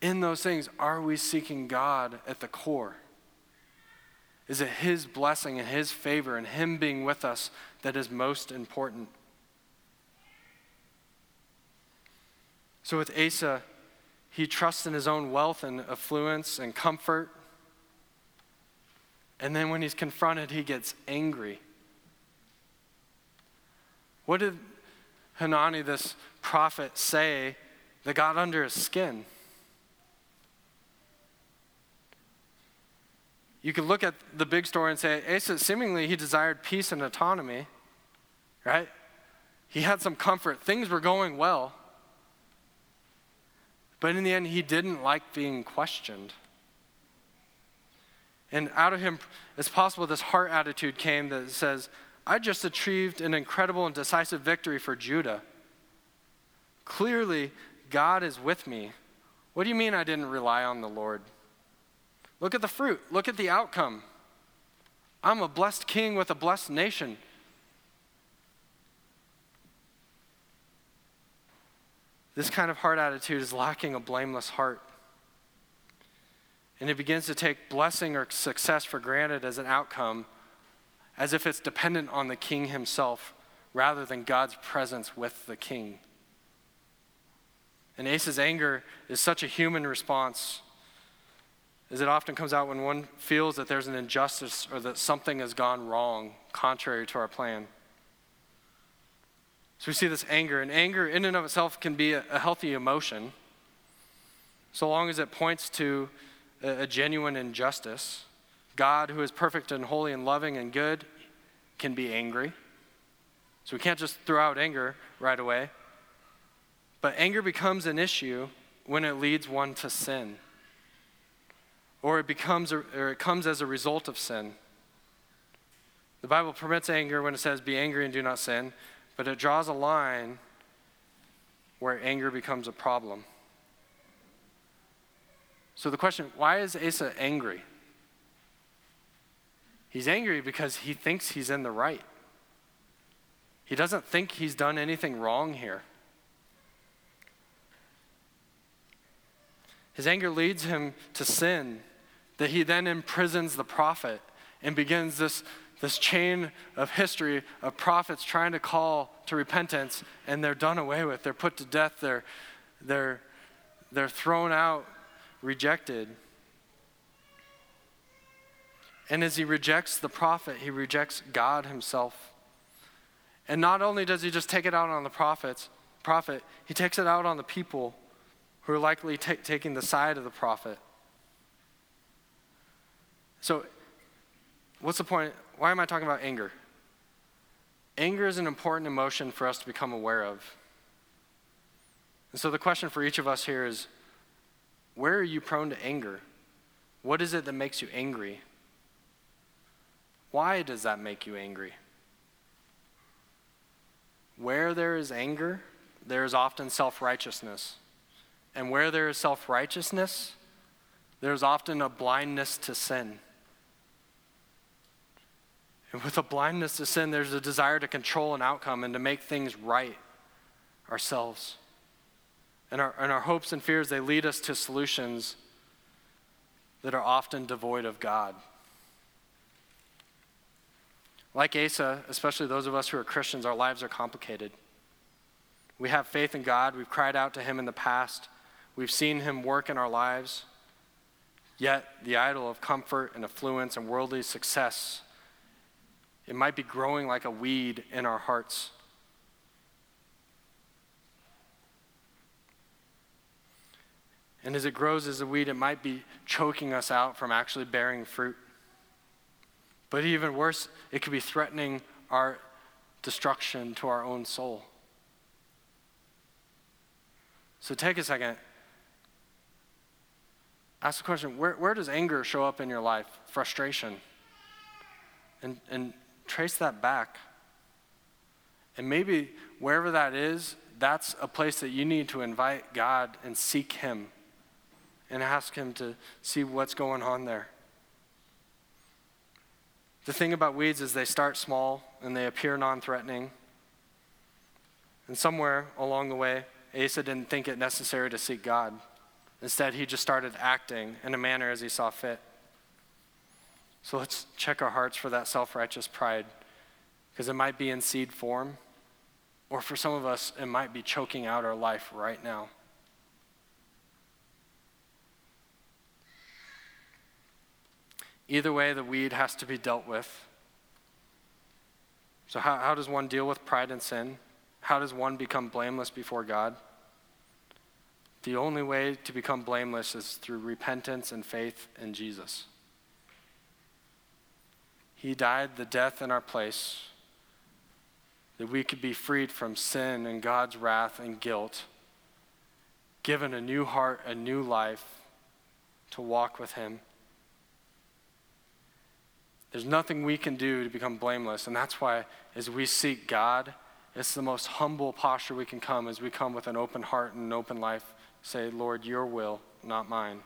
in those things, are we seeking God at the core? Is it His blessing and His favor and Him being with us that is most important? So with Asa, he trusts in his own wealth and affluence and comfort. And then when he's confronted, he gets angry. What did Hanani, this prophet, say that got under his skin? You could look at the big story and say, Asa, seemingly he desired peace and autonomy, right? He had some comfort. Things were going well. But in the end, he didn't like being questioned. And out of him, it's possible this heart attitude came that says, I just achieved an incredible and decisive victory for Judah. Clearly, God is with me. What do you mean I didn't rely on the Lord? Look at the fruit, look at the outcome. I'm a blessed king with a blessed nation. This kind of heart attitude is lacking a blameless heart. And it begins to take blessing or success for granted as an outcome, as if it's dependent on the king himself rather than God's presence with the king. And Asa's anger is such a human response, as it often comes out when one feels that there's an injustice or that something has gone wrong, contrary to our plan. So we see this anger, and anger in and of itself can be a, a healthy emotion, so long as it points to a, a genuine injustice. God, who is perfect and holy and loving and good, can be angry. So we can't just throw out anger right away. But anger becomes an issue when it leads one to sin, or it becomes, or it comes as a result of sin. The Bible permits anger when it says, "Be angry and do not sin." But it draws a line where anger becomes a problem. So the question why is Asa angry? He's angry because he thinks he's in the right. He doesn't think he's done anything wrong here. His anger leads him to sin, that he then imprisons the prophet and begins this this chain of history of prophets trying to call to repentance, and they're done away with. They're put to death. They're, they're, they're thrown out, rejected. And as he rejects the prophet, he rejects God himself. And not only does he just take it out on the prophets, prophet, he takes it out on the people who are likely t- taking the side of the prophet. So, what's the point? why am I talking about anger? Anger is an important emotion for us to become aware of. And so the question for each of us here is where are you prone to anger? What is it that makes you angry? Why does that make you angry? Where there is anger, there is often self righteousness. And where there is self righteousness, there's often a blindness to sin. And with a blindness to sin, there's a desire to control an outcome and to make things right ourselves. And our, and our hopes and fears, they lead us to solutions that are often devoid of God. Like Asa, especially those of us who are Christians, our lives are complicated. We have faith in God. We've cried out to Him in the past. We've seen Him work in our lives. Yet, the idol of comfort and affluence and worldly success, it might be growing like a weed in our hearts. And as it grows as a weed, it might be choking us out from actually bearing fruit. But even worse, it could be threatening our destruction to our own soul. So take a second. Ask the question where, where does anger show up in your life? Frustration. And, and trace that back. And maybe wherever that is, that's a place that you need to invite God and seek Him and ask Him to see what's going on there. The thing about weeds is they start small and they appear non threatening. And somewhere along the way, Asa didn't think it necessary to seek God. Instead, he just started acting in a manner as he saw fit. So let's check our hearts for that self righteous pride, because it might be in seed form, or for some of us, it might be choking out our life right now. Either way, the weed has to be dealt with. So, how, how does one deal with pride and sin? How does one become blameless before God? The only way to become blameless is through repentance and faith in Jesus. He died the death in our place that we could be freed from sin and God's wrath and guilt, given a new heart, a new life to walk with Him. There's nothing we can do to become blameless. And that's why, as we seek God, it's the most humble posture we can come as we come with an open heart and an open life. Say, Lord, your will, not mine.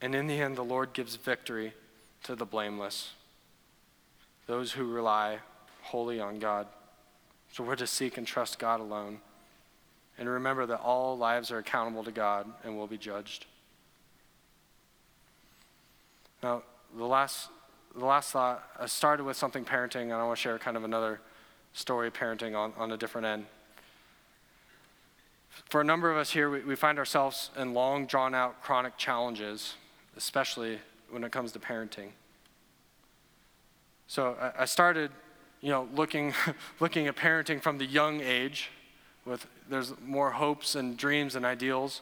And in the end, the Lord gives victory to the blameless, those who rely wholly on God. So we're to seek and trust God alone. And remember that all lives are accountable to God and will be judged. Now, the last, the last thought, I started with something parenting, and I want to share kind of another story of parenting on, on a different end. For a number of us here, we, we find ourselves in long, drawn out chronic challenges, especially when it comes to parenting. So I, started, you know, looking, looking at parenting from the young age, with there's more hopes and dreams and ideals.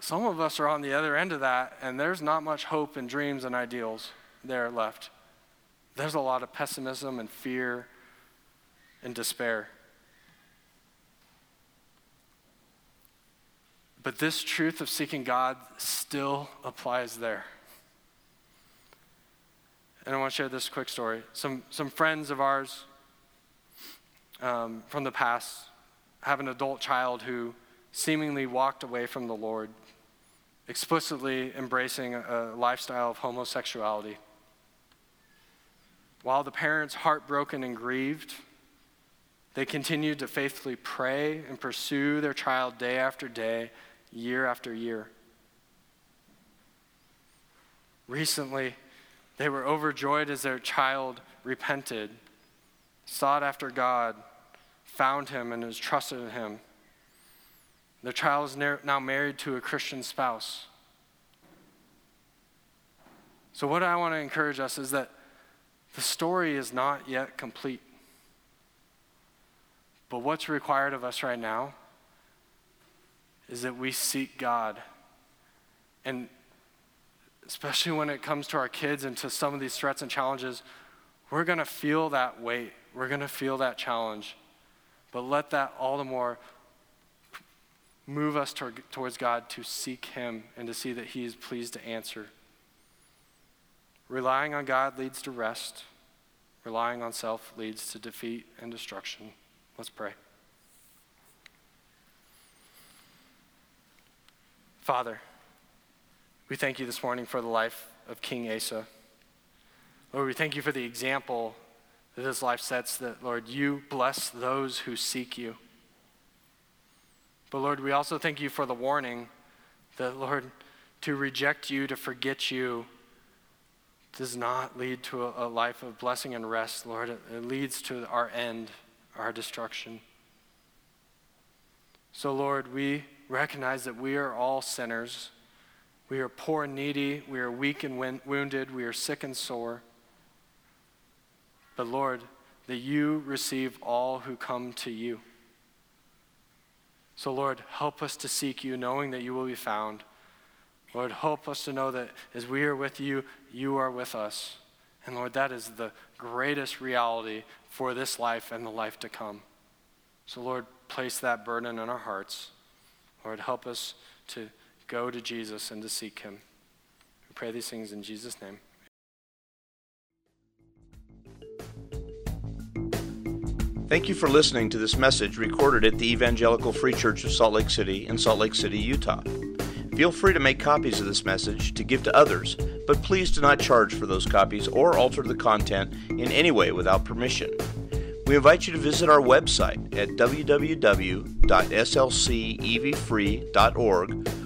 Some of us are on the other end of that, and there's not much hope and dreams and ideals there left. There's a lot of pessimism and fear and despair. But this truth of seeking God still applies there. And I want to share this quick story. Some, some friends of ours um, from the past have an adult child who seemingly walked away from the Lord explicitly embracing a lifestyle of homosexuality. While the parents, heartbroken and grieved, they continued to faithfully pray and pursue their child day after day, year after year. Recently, they were overjoyed as their child repented, sought after God, found Him, and has trusted in Him. Their child is now married to a Christian spouse. So, what I want to encourage us is that the story is not yet complete. But what's required of us right now is that we seek God. And especially when it comes to our kids and to some of these threats and challenges, we're going to feel that weight. We're going to feel that challenge. but let that all the more move us toward, towards God to seek Him and to see that He is pleased to answer. Relying on God leads to rest. Relying on self leads to defeat and destruction. Let's pray. Father, we thank you this morning for the life of King Asa. Lord, we thank you for the example that his life sets that, Lord, you bless those who seek you. But Lord, we also thank you for the warning that, Lord, to reject you, to forget you, does not lead to a, life of blessing and rest, Lord. It leads to our end, our destruction. So, Lord, we recognize that we are all sinners. We are poor and needy. We are weak and win- wounded. We are sick and sore. But, Lord, that you receive all who come to you. So, Lord, help us to seek you, knowing that you will be found. Lord, help us to know that as we are with you, you are with us. And Lord, that is the greatest reality for this life and the life to come. So, Lord, place that burden in our hearts. Lord, help us to go to Jesus and to seek him. We pray these things in Jesus' name. Thank you for listening to this message recorded at the Evangelical Free Church of Salt Lake City in Salt Lake City, Utah. Feel free to make copies of this message to give to others, but please do not charge for those copies or alter the content in any way without permission. We invite you to visit our website at www.slcevfree.org